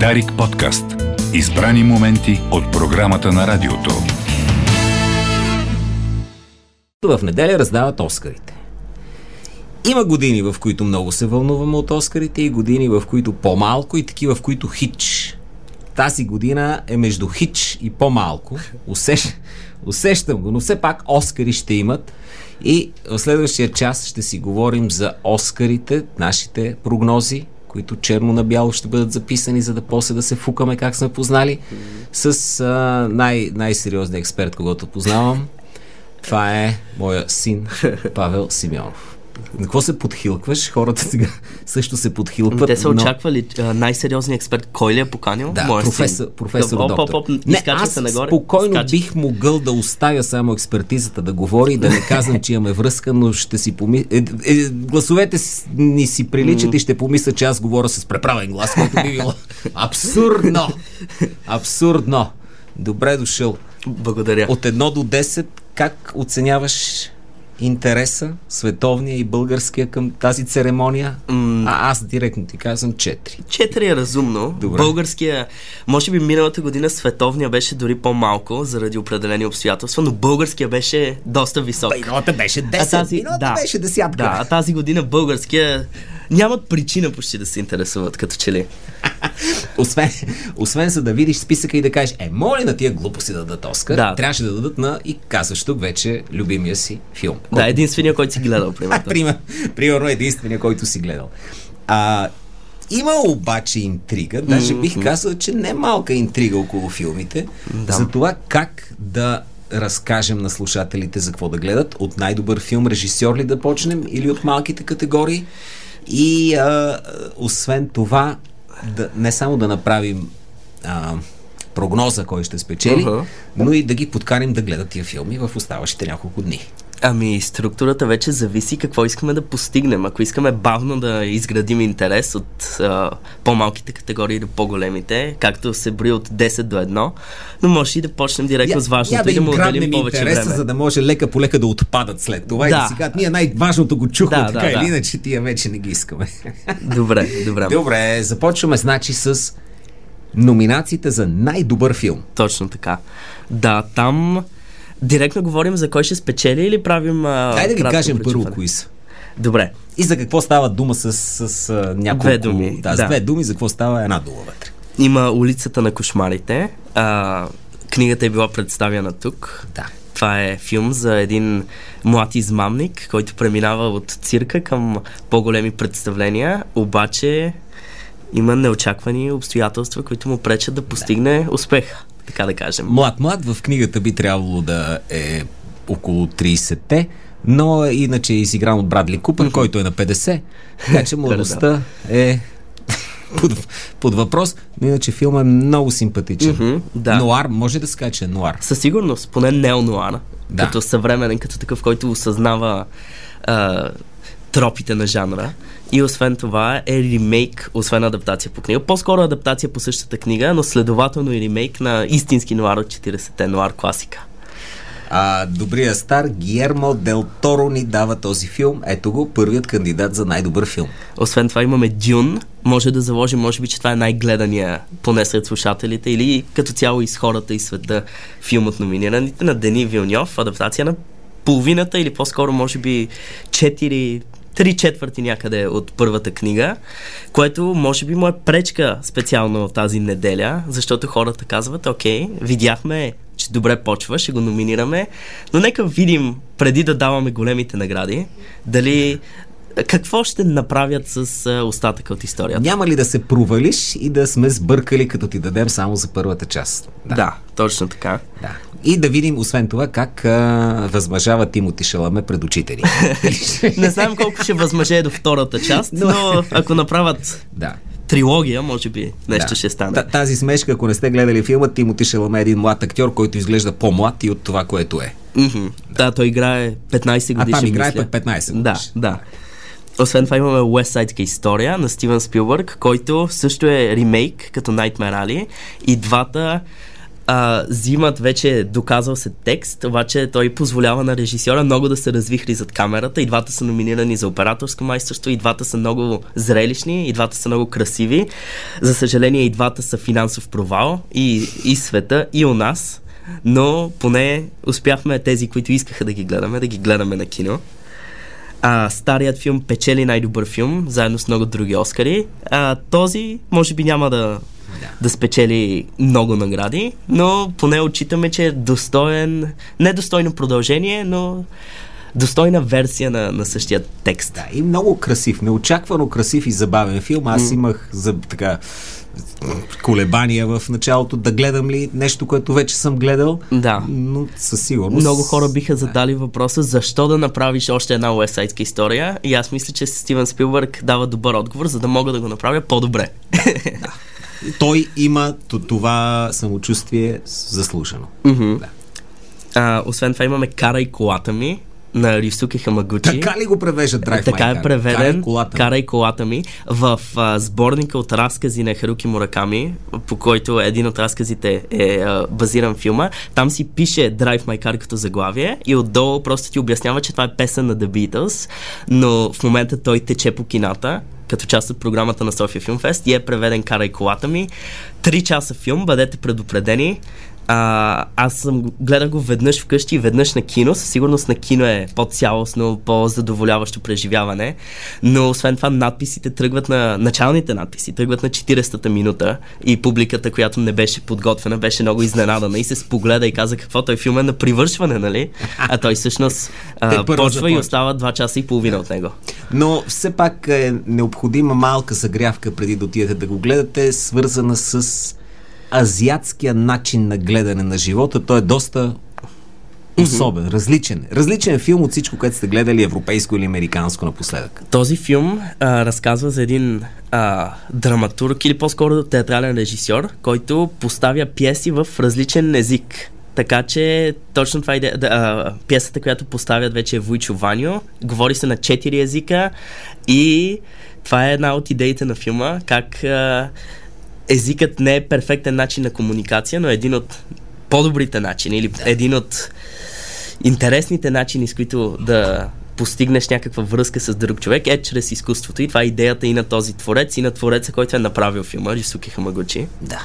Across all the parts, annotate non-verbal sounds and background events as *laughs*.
Дарик подкаст. Избрани моменти от програмата на радиото. В неделя раздават Оскарите. Има години, в които много се вълнуваме от Оскарите и години, в които по-малко и такива, в които хич. Тази година е между хич и по-малко. Усещ, усещам го, но все пак Оскари ще имат. И в следващия час ще си говорим за Оскарите, нашите прогнози, които черно на бяло ще бъдат записани, за да после да се фукаме как сме познали, с а, най- най-сериозния експерт, когато познавам. Това е моя син Павел Симеонов. На какво се подхилкваш? Хората сега също се подхилкват. Те са но... очаквали най-сериозният експерт. Кой ли е поканил? Да, Моя професор, професор Оп, доктор. оп, оп, не, аз се нагоре. спокойно Скача. бих могъл да оставя само експертизата да говори и да не казвам, че имаме връзка, но ще си помисля... Е, е, гласовете ни си приличат и ще помисля, че аз говоря с преправен глас, което би било абсурдно. Абсурдно. Добре дошъл. Благодаря. От 1 до 10, как оценяваш интереса, световния и българския към тази церемония? М, А аз директно ти казвам 4. Четири е разумно. Добре. Българския, може би миналата година световния беше дори по-малко заради определени обстоятелства, но българския беше доста висок. Миналата беше 10, миналата беше десятка. Да, а тази година българския нямат причина почти да се интересуват, като че ли. *laughs* Освен, освен за да видиш списъка и да кажеш, е, моля на тия глупости да дадат Оскар, Да. трябваше да дадат на, и казваш тук вече, любимия си филм. Да, единствения, който си гледал, *laughs* примерно. Пример, примерно единствения, който си гледал. А, има обаче интрига, даже бих казал, че не малка интрига около филмите, Да. за това как да разкажем на слушателите за какво да гледат. От най-добър филм режисьор ли да почнем или от малките категории? И а, освен това, да, не само да направим а, прогноза кой ще спечели, Аха. но и да ги подканим да гледат тия филми в оставащите няколко дни. Ами, структурата вече зависи какво искаме да постигнем. Ако искаме бавно да изградим интерес от а, по-малките категории до по-големите, както се брои от 10 до 1, но може и да почнем директно с важното я да и да му отделим повече интереса, време. за да може лека по лека да отпадат след това и да Да. си кажат, ние най-важното го чухме, Да, така да, или да. иначе тия вече не ги искаме. Добре, добре. Добре, започваме значи с номинациите за най-добър филм. Точно така. Да, там директно говорим за кой ще спечели или правим. А, Дай да ги кажем първо кои са. Добре. И за какво става дума с, с, с няколко... Две думи, Да, с да. две думи, за какво става една дума вътре. Има улицата на кошмарите. А, книгата е била представена тук. Да. Това е филм за един млад измамник, който преминава от цирка към по-големи представления, обаче има неочаквани обстоятелства, които му пречат да постигне успех, така да кажем. Млад-млад в книгата би трябвало да е около 30-те, но иначе е изигран от Брадли Купър, който е на 50, така че младостта е под, под въпрос, но иначе филмът е много симпатичен. Мгм, да. Нуар, може да се каже, че е нуар. Със сигурност, поне неонуара, Да. като съвременен, като такъв, който осъзнава а, тропите на жанра. И освен това е ремейк, освен адаптация по книга. По-скоро адаптация по същата книга, но следователно и ремейк на истински нуар от 40-те нуар класика. А, добрия стар Гиермо Дел Торо ни дава този филм. Ето го, първият кандидат за най-добър филм. Освен това имаме Дюн. Може да заложим, може би, че това е най-гледания поне сред слушателите или като цяло из хората и света филм от номинираните на Дени Вилньов. Адаптация на половината или по-скоро може би 4 три четвърти някъде от първата книга, което може би му е пречка специално тази неделя, защото хората казват, окей, видяхме, че добре почва, ще го номинираме, но нека видим, преди да даваме големите награди, дали какво ще направят с остатъка от историята. Няма ли да се провалиш и да сме сбъркали, като ти дадем само за първата част? Да. да, точно така. Да. И да видим, освен това, как а, възмъжава Тимоти Шаламе пред учители. *laughs* Не знам колко ще възмъже до втората част, но ако направят да. трилогия, може би нещо да. ще стане. Та- Тази смешка, ако не сте гледали филма, Тимоти Шаламе е един млад актьор, който изглежда по-млад и от това, което е. Мгм. Да, той играе 15 А годишен. там играе пък 15 Да, годишен. да. Освен това имаме West Side история на Стивен Спилбърг, който също е ремейк като Nightmare Alley и двата а, взимат вече доказал се текст, обаче той позволява на режисьора много да се развихри зад камерата. И двата са номинирани за операторско майсторство, и двата са много зрелищни, и двата са много красиви. За съжаление, и двата са финансов провал и, и света, и у нас. Но поне успяхме тези, които искаха да ги гледаме, да ги гледаме на кино. А, старият филм печели най-добър филм, заедно с много други Оскари. А, този, може би, няма да, да спечели много награди, но поне отчитаме, че е достоен, недостойно продължение, но достойна версия на, на същия текст. Да, и много красив, неочаквано красив и забавен филм. Аз mm. имах за така колебания в началото да гледам ли нещо, което вече съм гледал. Да. Но със сигурност. Много хора биха задали въпроса защо да направиш още една уесайдска история и аз мисля, че Стивен Спилбърг дава добър отговор, за да мога да го направя по-добре. Да. *laughs* Той има това самочувствие заслужено. Mm-hmm. Да. А, освен това имаме Кара и колата ми, на Рисуки Хамагучи. Така ли го превежда Драйв Така е преведен. Колата. Кара и колата ми. В а, сборника от разкази на Харуки Мураками, по който един от разказите е а, базиран филма, там си пише Drive My Car като заглавие и отдолу просто ти обяснява, че това е песен на The Beatles, но в момента той тече по кината като част от програмата на София Филмфест и е преведен Кара и колата ми. Три часа филм, бъдете предупредени. А, аз съм гледал го веднъж вкъщи и веднъж на кино. Със сигурност на кино е по-цялостно, по-задоволяващо преживяване. Но освен това надписите тръгват на началните надписи, тръгват на 40-та минута и публиката, която не беше подготвена, беше много изненадана и се спогледа и каза какво той филм е на привършване, нали? А той всъщност а, почва и остава 2 часа и половина от него. Но все пак е необходима малка загрявка преди да отидете да го гледате, свързана с азиатския начин на гледане на живота. Той е доста особен, различен. Различен филм от всичко, което сте гледали европейско или американско напоследък. Този филм а, разказва за един а, драматург или по-скоро театрален режисьор, който поставя пиеси в различен език. Така че точно това е да, пиесата, която поставят вече е Вуйчо Ваньо. Говори се на четири езика и това е една от идеите на филма, как а, езикът не е перфектен начин на комуникация, но е един от по-добрите начини или един от интересните начини, с които да постигнеш някаква връзка с друг човек е чрез изкуството. И това е идеята и на този творец, и на твореца, който е направил филма, Рисуки Хамагучи. Да.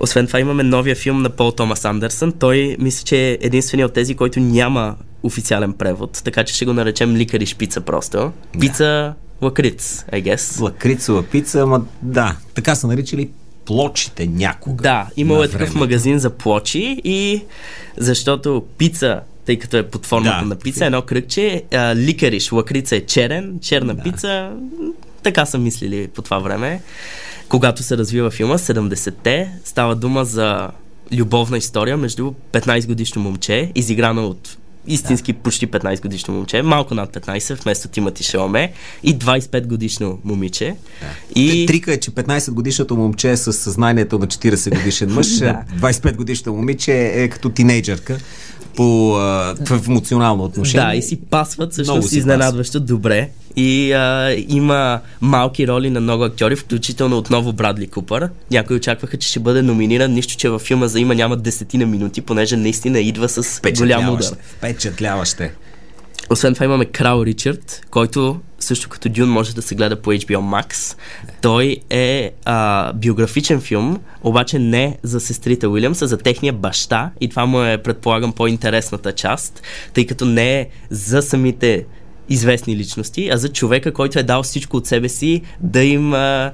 Освен това имаме новия филм на Пол Томас Андерсън. Той мисля, че е единственият от тези, който няма официален превод, така че ще го наречем ликари шпица просто. Пица Лакриц, I guess. Лакрицова пица, ама да, така са наричали плочите някога. Да, имало е такъв магазин за плочи и защото пица тъй като е под формата да, на пица, едно кръгче, а, ликариш, лакрица е черен, черна да. пица, така са мислили по това време. Когато се развива филма, 70-те, става дума за любовна история между 15 годишно момче, изиграно от истински да. почти 15 годишно момче, малко над 15, вместо Тимати Шалме и 25 годишно момиче. Да. И... Трика е, че 15 годишното момче е с съзнанието на 40 годишен мъж, *laughs* да. 25 годишното момиче е като тинейджърка по а, в емоционално отношение. Да, и си пасват всъщност изненадващо добре. И а, има малки роли на много актьори, включително отново Брадли Купър. Някои очакваха, че ще бъде номиниран, нищо, че във филма за има няма десетина минути, понеже наистина идва с голям удар. Впечатляваще. Освен това имаме Крал Ричард, който също като Дюн може да се гледа по HBO Max. Той е а, биографичен филм, обаче не за сестрите Уилямс, а за техния баща и това му е, предполагам, по-интересната част, тъй като не е за самите известни личности, а за човека, който е дал всичко от себе си да им а,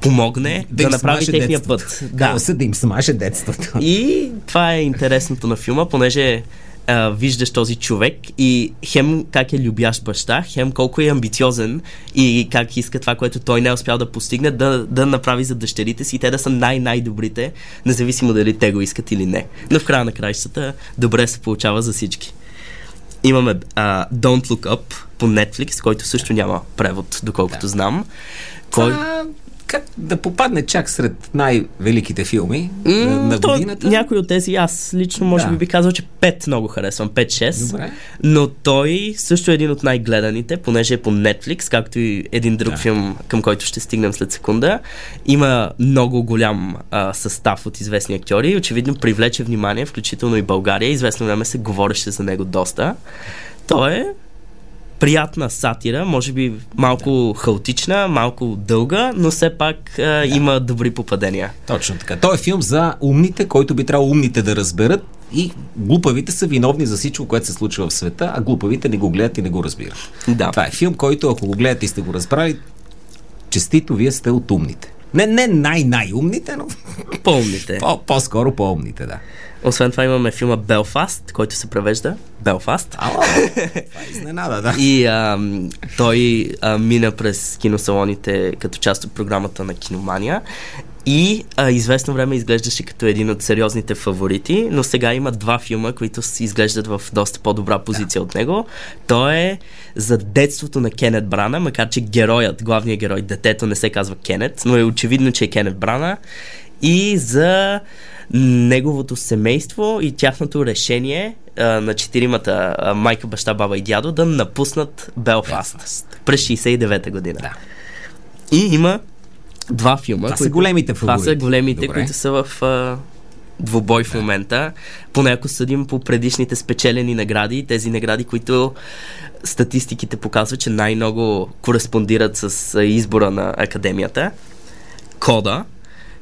помогне да, да направи техния детството. път. Да. да им смаже детството. И това е интересното на филма, понеже а, виждаш този човек и хем как е любящ баща, хем колко е амбициозен и как иска това, което той не е успял да постигне, да, да направи за дъщерите си и те да са най-най-добрите, независимо дали те го искат или не. Но в края на краищата добре се получава за всички. Имаме uh, Don't Look Up по Netflix, който също няма превод, доколкото да. знам. Кой... Как да попадне чак сред най-великите филми М, на, на то, годината? Някой от тези, аз лично може Да. би би казал, че 5 много харесвам, 5-6. Добре. Но той също е един от най-гледаните, понеже е по Netflix, както и един друг Да. филм, към който ще стигнем след секунда. Има много голям а, състав от известни актьори и очевидно привлече внимание, включително и България. Известно време се говореше за него доста. Той е приятна сатира, може би малко хаотична, малко дълга, но все пак а, има добри попадения. Точно така. Той е филм за умните, който би трябвало умните да разберат и глупавите са виновни за всичко, което се случва в света, а глупавите не го гледат и не го разбират. Да. Това е филм, който ако го гледате и сте го разбрали, честито, вие сте от умните. Не, не най-най-умните, но Пълните. *laughs* по- по-скоро по-умните, да. Освен това имаме филма Белфаст, който се превежда Белфаст. Ало, *laughs* това е изненада, да. И а, той а, мина през киносалоните като част от програмата на Киномания. И а, известно време изглеждаше като един от сериозните фаворити, но сега има два филма, които си изглеждат в доста по-добра позиция от него. Той е за детството на Кенет Брана, макар че героят, главният герой, детето не се казва Кенет, но е очевидно, че е Кенет Брана. И за неговото семейство и тяхното решение а, на четиримата а, майка, баща, баба и дядо да напуснат Белфаст Белфаст. през 69-та година. Да. И има два филма. Това са големите Това са фаворити. големите, Добре. които са в а, двубой в момента. Поне ако съдим по предишните спечелени награди, тези награди, които статистиките показват, че най-много кореспондират с избора на академията. Кода,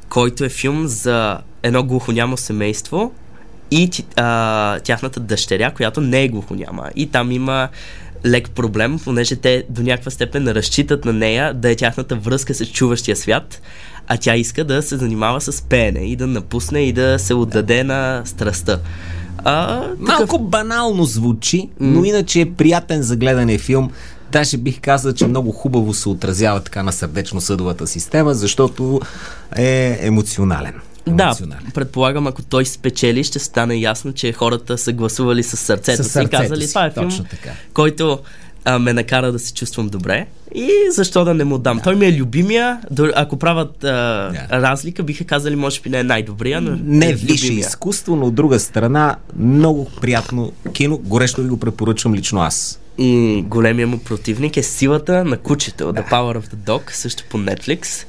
който е филм за едно глухонямо семейство и а, тяхната дъщеря, която не е глухоняма. И там има лек проблем, понеже те до някаква степен разчитат на нея да е тяхната връзка с чуващия свят, а тя иска да се занимава с пеене и да напусне и да се отдаде на страстта. А, Малко банално звучи, но иначе е приятен за гледане филм. Даже бих казал, че много хубаво се отразява така на сърдечно-съдовата система, защото е емоционален. Да, предполагам, ако той спечели, ще стане ясно, че хората са гласували с сърцето си и казали, си, това е филм, който а, ме накара да се чувствам добре и защо да не му дам. Той ми е любимия, ако правят а, Да. разлика, биха казали, може би не е най-добрия, но Не е висше изкуство, но от друга страна много приятно кино. Горещо ви го препоръчвам лично аз. И големия му противник е силата на кучето, The Power of the Dog, също по Netflix,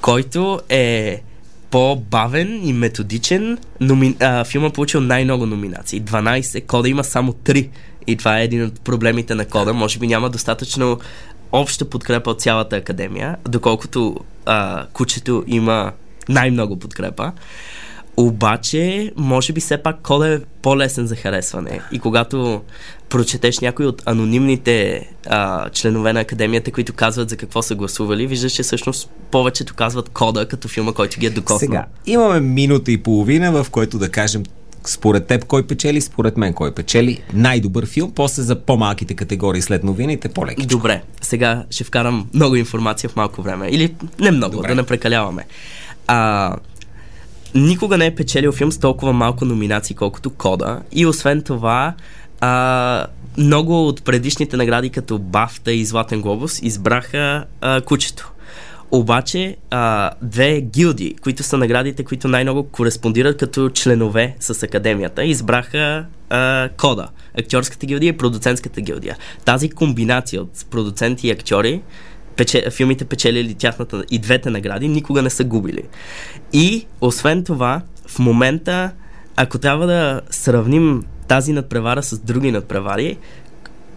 който е по-бавен и методичен. Номи... А, филма получил най-много номинации. 12. Кода има само 3. И това е един от проблемите на Кода. Може би няма достатъчно обща подкрепа от цялата академия, доколкото а, кучето има най-много подкрепа. Обаче, може би все пак кода е по-лесен за харесване. И когато прочетеш някой от анонимните а, членове на академията, които казват за какво са гласували, виждаш, че всъщност повечето казват кода като филма, който ги е докоснал. Сега, имаме минута и половина, в който да кажем според теб кой печели, според мен кой печели. Най-добър филм, после за по-малките категории след новините, по-леки. Добре, сега ще вкарам много информация в малко време. Или не много, Добре. да не прекаляваме. А, никога не е печелил филм с толкова малко номинации, колкото Кода. И освен това, а, много от предишните награди, като Бафта и Златен глобус, избраха а, кучето. Обаче, а, две гилди, които са наградите, които най-много кореспондират като членове с академията, избраха а, кода. Актьорската гилдия и продуцентската гилдия. Тази комбинация от продуценти и актьори, пече, филмите печелили тяхната и двете награди, никога не са губили. И, освен това, в момента, ако трябва да сравним тази надпревара с други надпревари,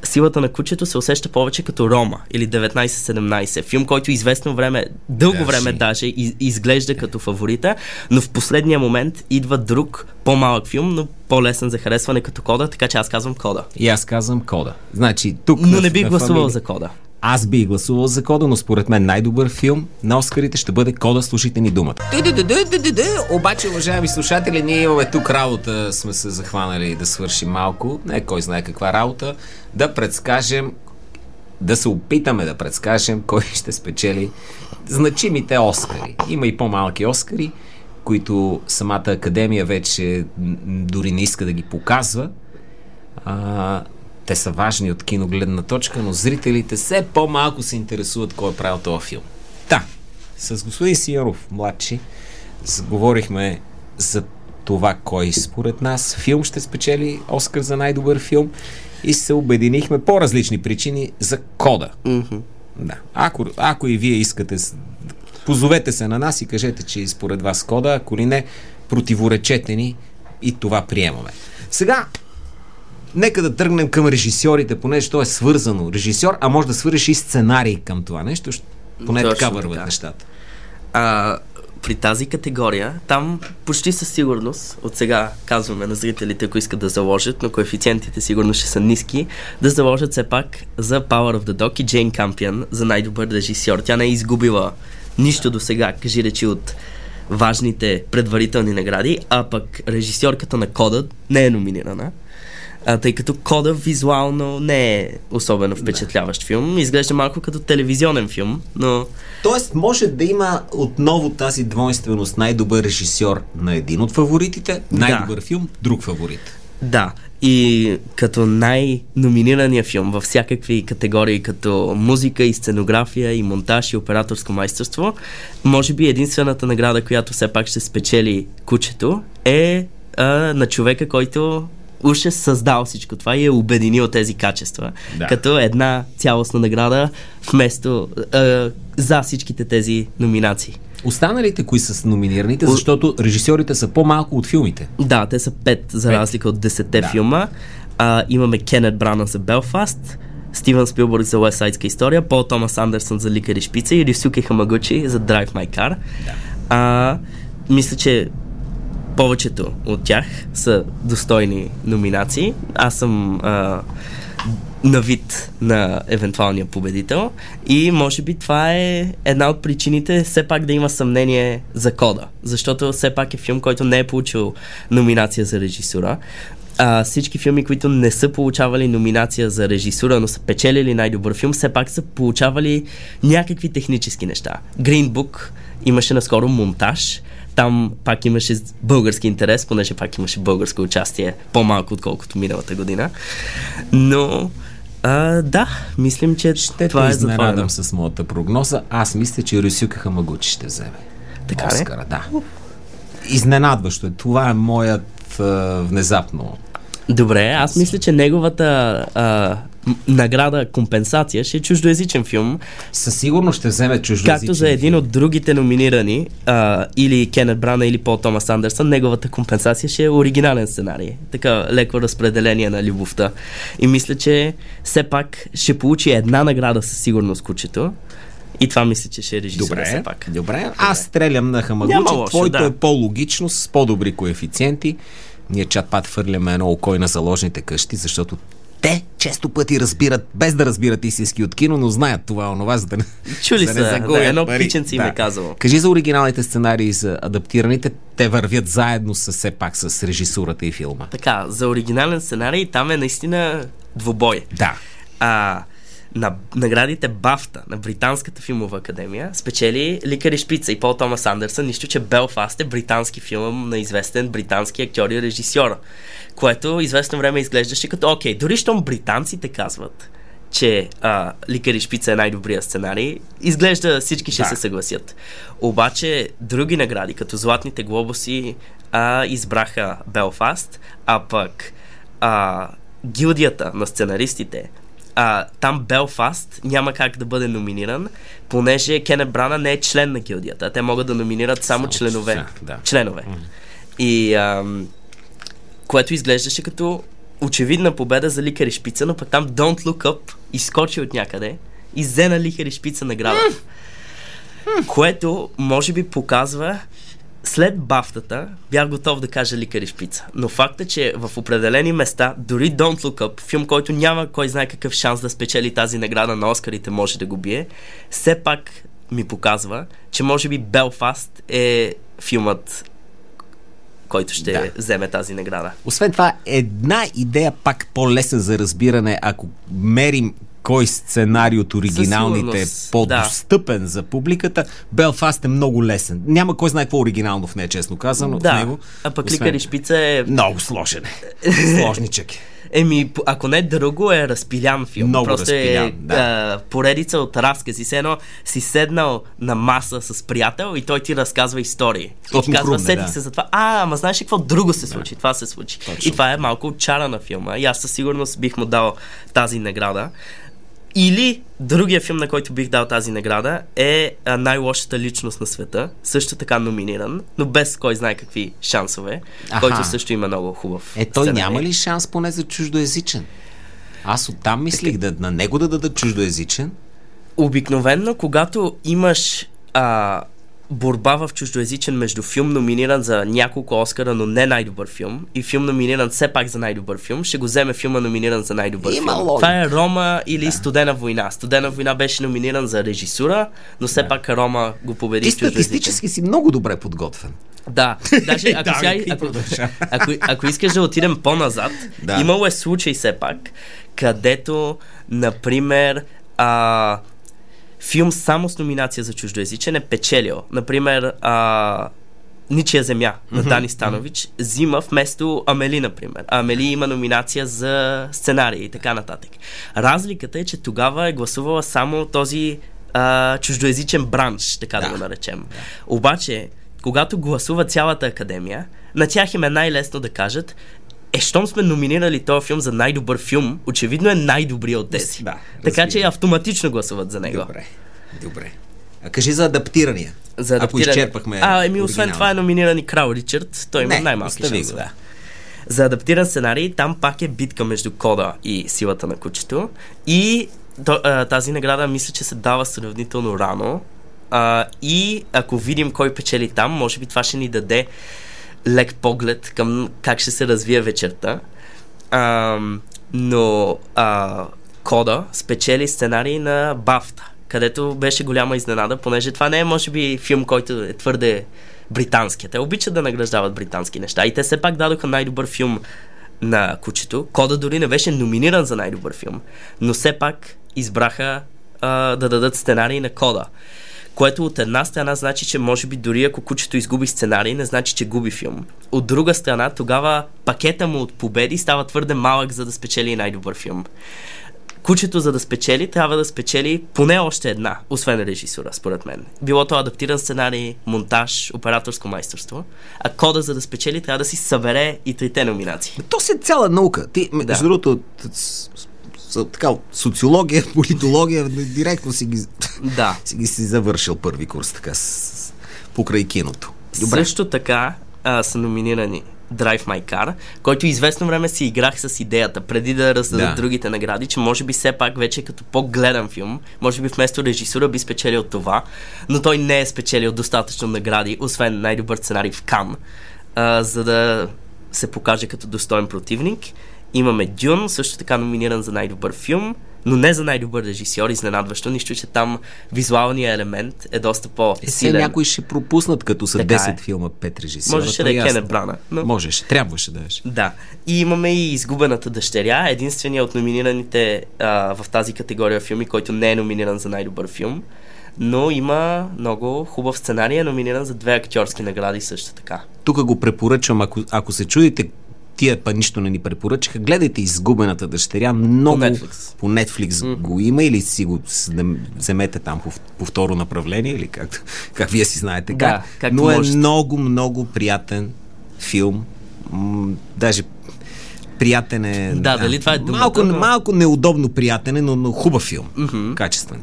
силата на кучето се усеща повече като Рома или 1917. Филм, който известно време, дълго време даже из, изглежда като фаворита, но в последния момент идва друг по-малък филм, но по-лесен за харесване като кода, така че аз казвам кода. И аз казвам кода. Значи, тук. Но на- не бих гласувал фамилия- за кода. Аз бих гласувал за кода, но според мен най-добър филм на Оскарите ще бъде Кода, слушайте ни думата. Обаче, уважаеми слушатели, ние имаме тук работа, сме се захванали да свършим малко, не кой знае каква работа, да предскажем, да се опитаме да предскажем кой ще спечели значимите Оскари. Има и по-малки Оскари, които самата академия вече дори не иска да ги показва. А, те са важни от киногледна точка, но зрителите все по-малко се интересуват кой е правил този филм. Та, с господин Сияров, младши, говорихме за това кой според нас филм ще спечели Оскар за най-добър филм и се обединихме по различни причини за кода. Мгм. Да. Ако, ако и вие искате, позовете се на нас и кажете, че и според вас кода, ако ли не, противоречете ни и това приемаме. Сега, нека да тръгнем към режисьорите, понеже то е свързано. Режисьор, а може да свърши и сценарий към това нещо. Поне Точно така върват така. нещата. А, при тази категория, там почти със сигурност, от сега казваме на зрителите, ако искат да заложат, но коефициентите сигурно ще са ниски, да заложат все пак за Power of the Dog и Джейн Кампиан за най-добър режисьор. Тя не е изгубила нищо до сега, кажи речи от важните предварителни награди, а пък режисьорката на Кода не е номинирана. А, тъй като Кода визуално не е особено впечатляващ филм. Изглежда малко като телевизионен филм, но Тоест, може да има отново тази двойственост най-добър режисьор на един от фаворитите, най-добър филм, друг фаворит. Да, и като най-номинирания филм във всякакви категории, като музика и сценография и монтаж и операторско майсторство, може би единствената награда, която все пак ще спечели кучето, е а, на човека, който уж е създал всичко това и е обединил тези качества, Да. като една цялостна награда вместо а, за всичките тези номинации. Останалите, кои са номинираните, защото режисьорите са по-малко от филмите. Да, те са пет, за Пет. разлика от десетте Да. филма. А, имаме Кенет Брана за Белфаст, Стивен Спилбърг за West история, Пол Томас Андерсон за Ликари Шпица и Рюсюки Хамагучи за Drive My Car. А, мисля, че повечето от тях са достойни номинации. Аз съм а, на вид на евентуалния победител и може би това е една от причините все пак да има съмнение за кода, защото все пак е филм, който не е получил номинация за режисура. А, всички филми, които не са получавали номинация за режисура, но са печелили най-добър филм, все пак са получавали някакви технически неща. Green Book имаше наскоро монтаж, там пак имаше български интерес, понеже пак имаше българско участие, по-малко отколкото миналата година. Но, а, да, мислим, че Ще това е затворено. с моята прогноза. Аз мисля, че Рюсюка Хамагучи ще вземе. Така? Оскара, да. Изненадващо е. Това е моят а, внезапно. Добре, аз мисля, че неговата а, награда, компенсация ще е чуждоязичен филм, Със сигурност ще вземе чуждоязичен както за един филм. от другите номинирани, а, или Кенет Брана, или Пол Томас Андерсън, неговата компенсация ще е оригинален сценарий. Така леко разпределение на любовта. И мисля, че все пак ще получи една награда със сигурност кучето. И това мисля, че ще е режисура все Добре, пак. добре. Аз стрелям на Хамагучи. Лошо, Твоето да. е по-логично, с по-добри коефициенти. Ние чат-пат хвърляме едно око на заложните къщи, защото те често пъти разбират, без да разбират истински от кино, но знаят това, онова, за да не, Чули за да, загубят едно птиченце им е казало. Кажи за оригиналните сценарии, за адаптираните. Те вървят заедно с все пак с режисурата и филма. Така, за оригинален сценарий там е наистина двубой. Да. А, на наградите Бафта на Британската филмова академия спечели Ликари Шпица и Пол Томас Андерсън, нищо, че Белфаст е британски филм на известен британски актьор и режисьор, което известно време изглеждаше като окей, дори щом британците казват, че а, Ликари Шпица е най-добрия сценарий, изглежда всички ще Да. се съгласят. Обаче други награди, като Златните глобуси, а, избраха Белфаст, а пък а, гилдията на сценаристите а, там Белфаст няма как да бъде номиниран, понеже Кенет Брана не е член на гилдията. Те могат да номинират само, Само членове. член, да. Членове. И ам, което изглеждаше като очевидна победа за Ликари Шпица, но пък там Don't Look Up изскочи от някъде и взе на Ликари Шпица награда. Което може би показва след бафтата бях готов да кажа Ликари Шпица. Но факт е, че в определени места, дори Don't Look Up, филм, който няма кой знае какъв шанс да спечели тази награда на Оскарите, може да го бие, все пак ми показва, че може би Белфаст е филмът, който ще Да. вземе тази награда. Освен това, една идея пак по-лесен за разбиране, ако мерим кой сценарий от оригиналните е по-достъпен за публиката, Белфаст е много лесен. Няма кой знае какво оригинално в нея, честно казано. в Да, него. а пък Освен- Ликари Шпица е Много сложен е. *laughs* Сложничък е. Еми, ако не друго, е разпилян филм. Много Просто разпилян, е да. а, поредица от разкази. Все едно си седнал на маса с приятел и той ти разказва истории. То и ти казва, хрумне, сетих да. се за това. А, ама знаеш ли какво друго се случи? Това се случи. Точно. И това е малко от чара на филма. И аз със сигурност бих му дал тази награда. Или другия филм, на който бих дал тази награда е най-лошата личност на света, също така номиниран, но без кой знае какви шансове, Аха. който също има много хубав. Е, той сценарий. няма ли шанс поне за чуждоязичен? Аз оттам мислих да на него да дадат чуждоязичен. Обикновенно, когато имаш а, борба в чуждоязичен между филм номиниран за няколко Оскара, но не най-добър филм, и филм номиниран все пак за най-добър филм, ще го вземе филма номиниран за най-добър Има филм. логика. Това е Рома или Студена война. Студена война беше номиниран за режисура, но все пак Рома го победи Ти статистически си много добре подготвен. Да, даже ако, *laughs* Да, сега, ако, ако, ако искаш да отидем по-назад, Да. да. имало е случай все пак, където, например, а, филм само с номинация за чуждоязичен е печелил. Например, а, Ничия земя на Дани Станович взима вместо Амели, например. Амели има номинация за сценарий и така нататък. Разликата е, че тогава е гласувала само този а, чуждоязичен бранш, така да, Да. го наречем. Обаче, когато гласува цялата академия, на тях им е най-лесно да кажат е, щом сме номинирали този филм за най-добър филм, очевидно е най-добрият от тези. Да, така че автоматично гласуват за него. Добре. Добре. А кажи за адаптирания. За Ако адаптиране. изчерпахме. А, еми, освен това е номиниран и Крал Ричард. Той има най-малки шансове. да. За адаптиран сценарий, там пак е битка между кода и силата на кучето. И то, а, тази награда мисля, че се дава сравнително рано. А, и ако видим кой печели там, може би това ще ни даде лек поглед към как ще се развие вечерта. А, но а, Кода спечели сценарий на Бафта, където беше голяма изненада, понеже това не е, може би, филм, който е твърде британски. Те обичат да награждават британски неща. И те все пак дадоха най-добър филм на кучето. Кода дори не беше номиниран за най-добър филм, но все пак избраха а, да дадат сценарий на Кода. Което от една страна значи, че може би дори ако кучето изгуби сценарий, не значи, че губи филм. От друга страна, тогава пакета му от победи става твърде малък, за да спечели най-добър филм. Кучето, за да спечели, трябва да спечели поне още една, освен режисура, според мен. Било то адаптиран сценарий, монтаж, операторско майсторство. А кода, за да спечели, трябва да си събере и трите номинации. То си е цяла наука. Ти, между Да. другото, с- с- така, социология, *laughs* политология, директно си ги, Да. *laughs* си ги си завършил първи курс, така, с, покрай киното. Добре. Също така а, са номинирани Drive My Car, който известно време си играх с идеята, преди да раздадат Да. да. другите награди, че може би все пак вече като по-гледан филм, може би вместо режисура би спечелил това, но той не е спечелил достатъчно награди, освен най-добър сценарий в Кан, а, за да се покаже като достоен противник. Имаме Дюн, също така номиниран за най-добър филм, но не за най-добър режисьор, изненадващо, нищо, че там визуалният елемент е доста Е, по-силен. сега някои ще пропуснат, като са Така 10 е. филма, 5 режисьора. Можеше да е. Кенет Брана. Но... Можеше, трябваше да е. Да. И имаме и Изгубената дъщеря, единствения от номинираните а, в тази категория филми, който не е номиниран за най-добър филм. Но има много хубав сценарий, е номиниран за две актьорски награди също така. Тук го препоръчвам, ако, ако се чудите тия па нищо не ни препоръчаха, гледайте изгубената дъщеря. Много По Netflix. по Netflix mm. го има или си го да вземете там по, по второ направление или как, как вие си знаете Да, как. както Но е можете. много, много приятен филм. М- даже приятен е... Да, дали това е думата, Малко, но- малко неудобно приятен е, но, но хубав филм. Mm-hmm. Качествен.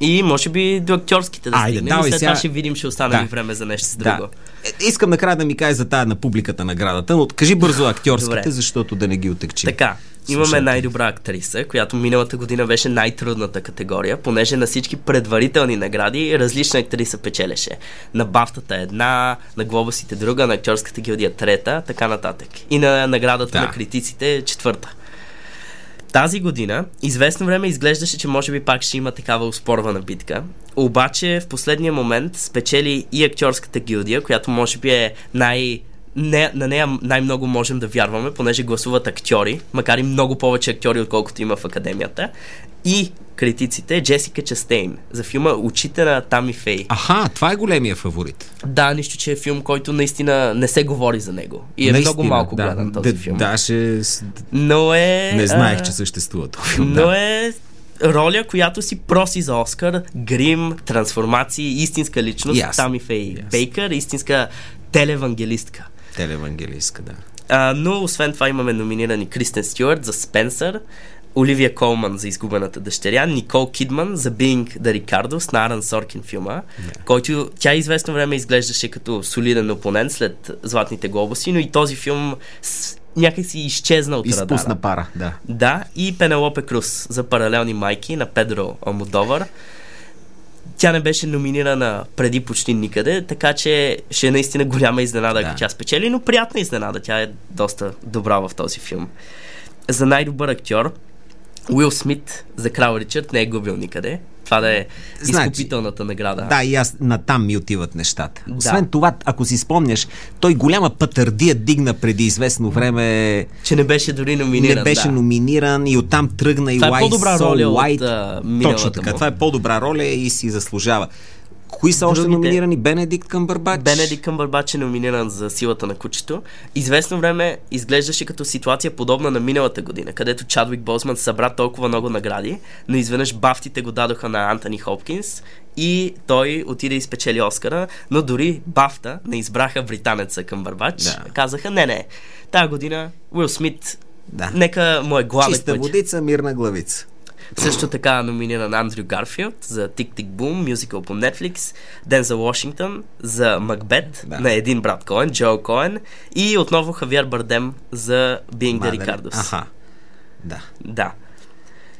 И може би до актьорските да Айде, стигнем. давай след сега- това ще видим, ще остане Да. време за нещо с Да. друго. Е, искам накрая да ми кажеш за тая на публиката наградата, но кажи бързо актьорските, Добре. защото да не ги отекчи. Така, имаме най-добра актриса, която миналата година беше най-трудната категория, понеже на всички предварителни награди различна актриса печелеше. На Бафтата една, на Глобусите друга, на актьорската гилдия трета, така нататък. И на наградата Да. на критиците четвърта. Тази година, известно време изглеждаше, че може би пак ще има такава успорвана битка. Обаче в последния момент спечели и актьорската гилдия, която може би е най- не, на нея най-много можем да вярваме, понеже гласуват актьори, макар и много повече актьори, отколкото има в академията. И критиците Джесика Частейн за филма Очите на Тами Фей. Аха, това е големия фаворит. Да, нищо, че е филм, който наистина не се говори за него. И е наистина, много малко да, гледан този да, филм. Даже Но е... не знаех, а, че съществува този филм. Но да. е роля, която си проси за Оскар, грим, трансформации, истинска личност, Ясно. Тами Фей Ясно. Бейкър, истинска телевангелистка. Телевангелистка, да. А, но освен това имаме номинирани Кристен Стюарт за Спенсър, Оливия Колман за Изгубената дъщеря, Никол Кидман за Being the Ricardos на Аран Соркин филма, yeah. който тя известно време изглеждаше като солиден опонент след Златните глобуси, но и този филм с... някак си изчезна от Изпусна радара. пара, да. Да, и Пенелопе Круз за Паралелни майки на Педро Алмодовар. Тя не беше номинирана преди почти никъде, така че ще е наистина голяма изненада, ако Да. тя спечели, но приятна изненада. Тя е доста добра в този филм. За най-добър актьор Уил Смит за Крал Ричард не е губил никъде. Това да е Значи, изкупителната награда. Да, и аз натам ми отиват нещата. Да. Освен това, ако си спомняш, той голяма пътърдия дигна преди известно време. Че не беше дори номиниран. не беше да. номиниран и оттам тръгна и Това е по-добра So роля от, White. а, миналата Точно така. му. Това е по-добра роля и си заслужава. Кои са още Другите- номинирани? Бенедикт Къмбърбач? Бенедикт Къмбърбач е номиниран за силата на кучето. Известно време изглеждаше като ситуация подобна на миналата година, където Чадвик Бозман събра толкова много награди, но изведнъж бафтите го дадоха на Антони Хопкинс и той отиде и спечели Оскара, но дори бафта не избраха британеца Къмбърбач. Да. Казаха, не, не, тази година Уил Смит Да. Нека му е гладък Чиста водица, мирна главица. Също така номиниран Андрю Гарфилд за Тик Тик Бум, мюзикъл по Netflix, Дензел Вашингтон за Макбет Да. на един брат Коен, Джо Коен и отново Хавиер Бардем за Being the Мадър. Ricardos. Аха. Да. Да.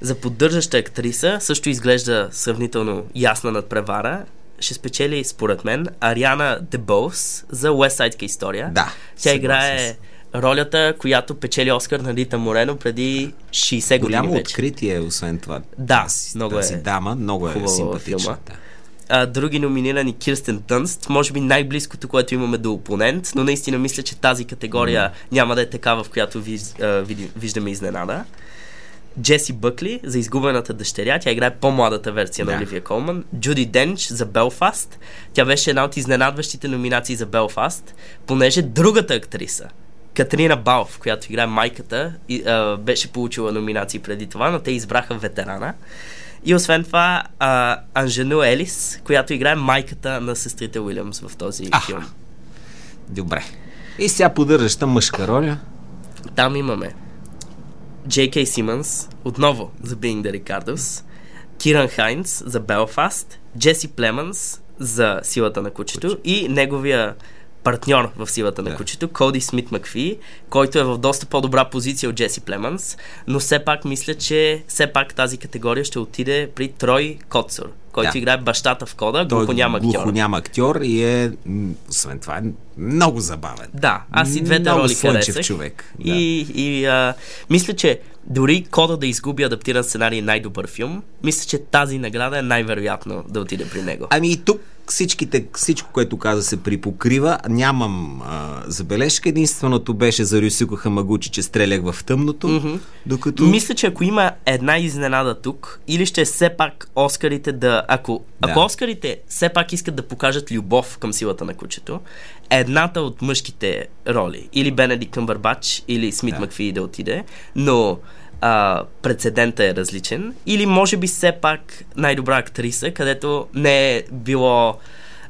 За поддържаща актриса също изглежда сравнително ясна надпревара. Ще спечели, според мен, Ариана Дебоус за West Side история. Да, Тя играе ролята, която печели Оскар на Рита Морено преди 60 години Голямо вече. откритие, освен това. Да, тази, много тази е дама, много е симпатична. филма. Да. а, други номинирани Кирстен Дънст, може би най-близкото, което имаме до опонент, но наистина мисля, че тази категория няма да е такава, в която виж, а, види, виждаме изненада. Джеси Бъкли за изгубената дъщеря. Тя играе по-младата версия Да. на Оливия Колман. Джуди Денч за Белфаст. Тя беше една от изненадващите номинации за Белфаст, понеже другата актриса, Катрина Балф, която играе майката, и, а, беше получила номинации преди това, но те избраха ветерана. И освен това, а, Анжену Елис, която играе майката на сестрите Уилямс в този Аха. филм. Добре. И сега поддържаща мъжка роля. Там имаме Джей Симънс, отново за Being the Ricardos, Киран Хайнс за Белфаст, Джеси Племънс за Силата на кучето и неговия партньор в силата на Да. кучето, Коди Смит Макфи, който е в доста по-добра позиция от Джеси Племънс, но все пак мисля, че все пак тази категория ще отиде при Трой Коцур, който Да. играе бащата в кода, Той глухоням е актьор. глухоням актьор и е, освен това, е много забавен. Да, аз и двете много роли харесах. човек. И, и а, мисля, че дори кода да изгуби адаптиран сценарий най-добър филм, мисля, че тази награда е най-вероятно да отиде при него. Ами и тук всичките, всичко, което каза, се припокрива. Нямам а, забележка. Единственото беше за Рюсико Хамагучи, че стрелях в тъмното. Мгм. Докато... Мисля, че ако има една изненада тук, или ще е все пак Оскарите да... Ако, Да. ако Оскарите все пак искат да покажат любов към силата на кучето, едната от мъжките роли, или Бенедикт Къмбърбач, или Смит Да. Макфи да отиде, но а, прецедента е различен, или може би все пак най-добра актриса, където не е било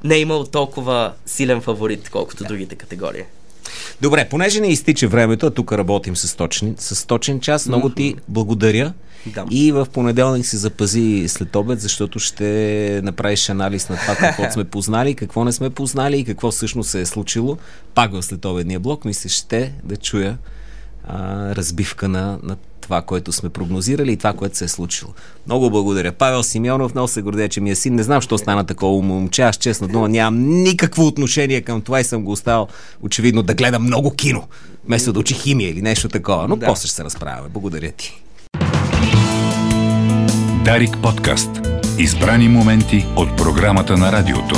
не е имал толкова силен фаворит, колкото другите категории. Добре, понеже не изтича времето, а тук работим с, точни, с точен час, много ти благодаря. Да. И в понеделник се запази след обед, защото ще направиш анализ на това, какво *laughs* сме познали, какво не сме познали и какво всъщност се е случило. Пак в следобедния блок, мисля, ще да чуя а, разбивка на, на това, което сме прогнозирали и това, което се е случило. Много благодаря. Павел Симеонов, много се гордея, че ми е син. Не знам, що стана такова момче. Аз честно дума нямам никакво отношение към това и съм го оставил очевидно да гледам много кино. Вместо да учи химия или нещо такова. Но Да. после ще се разправяме. Благодаря ти. Дарик подкаст. Избрани моменти от програмата на радиото.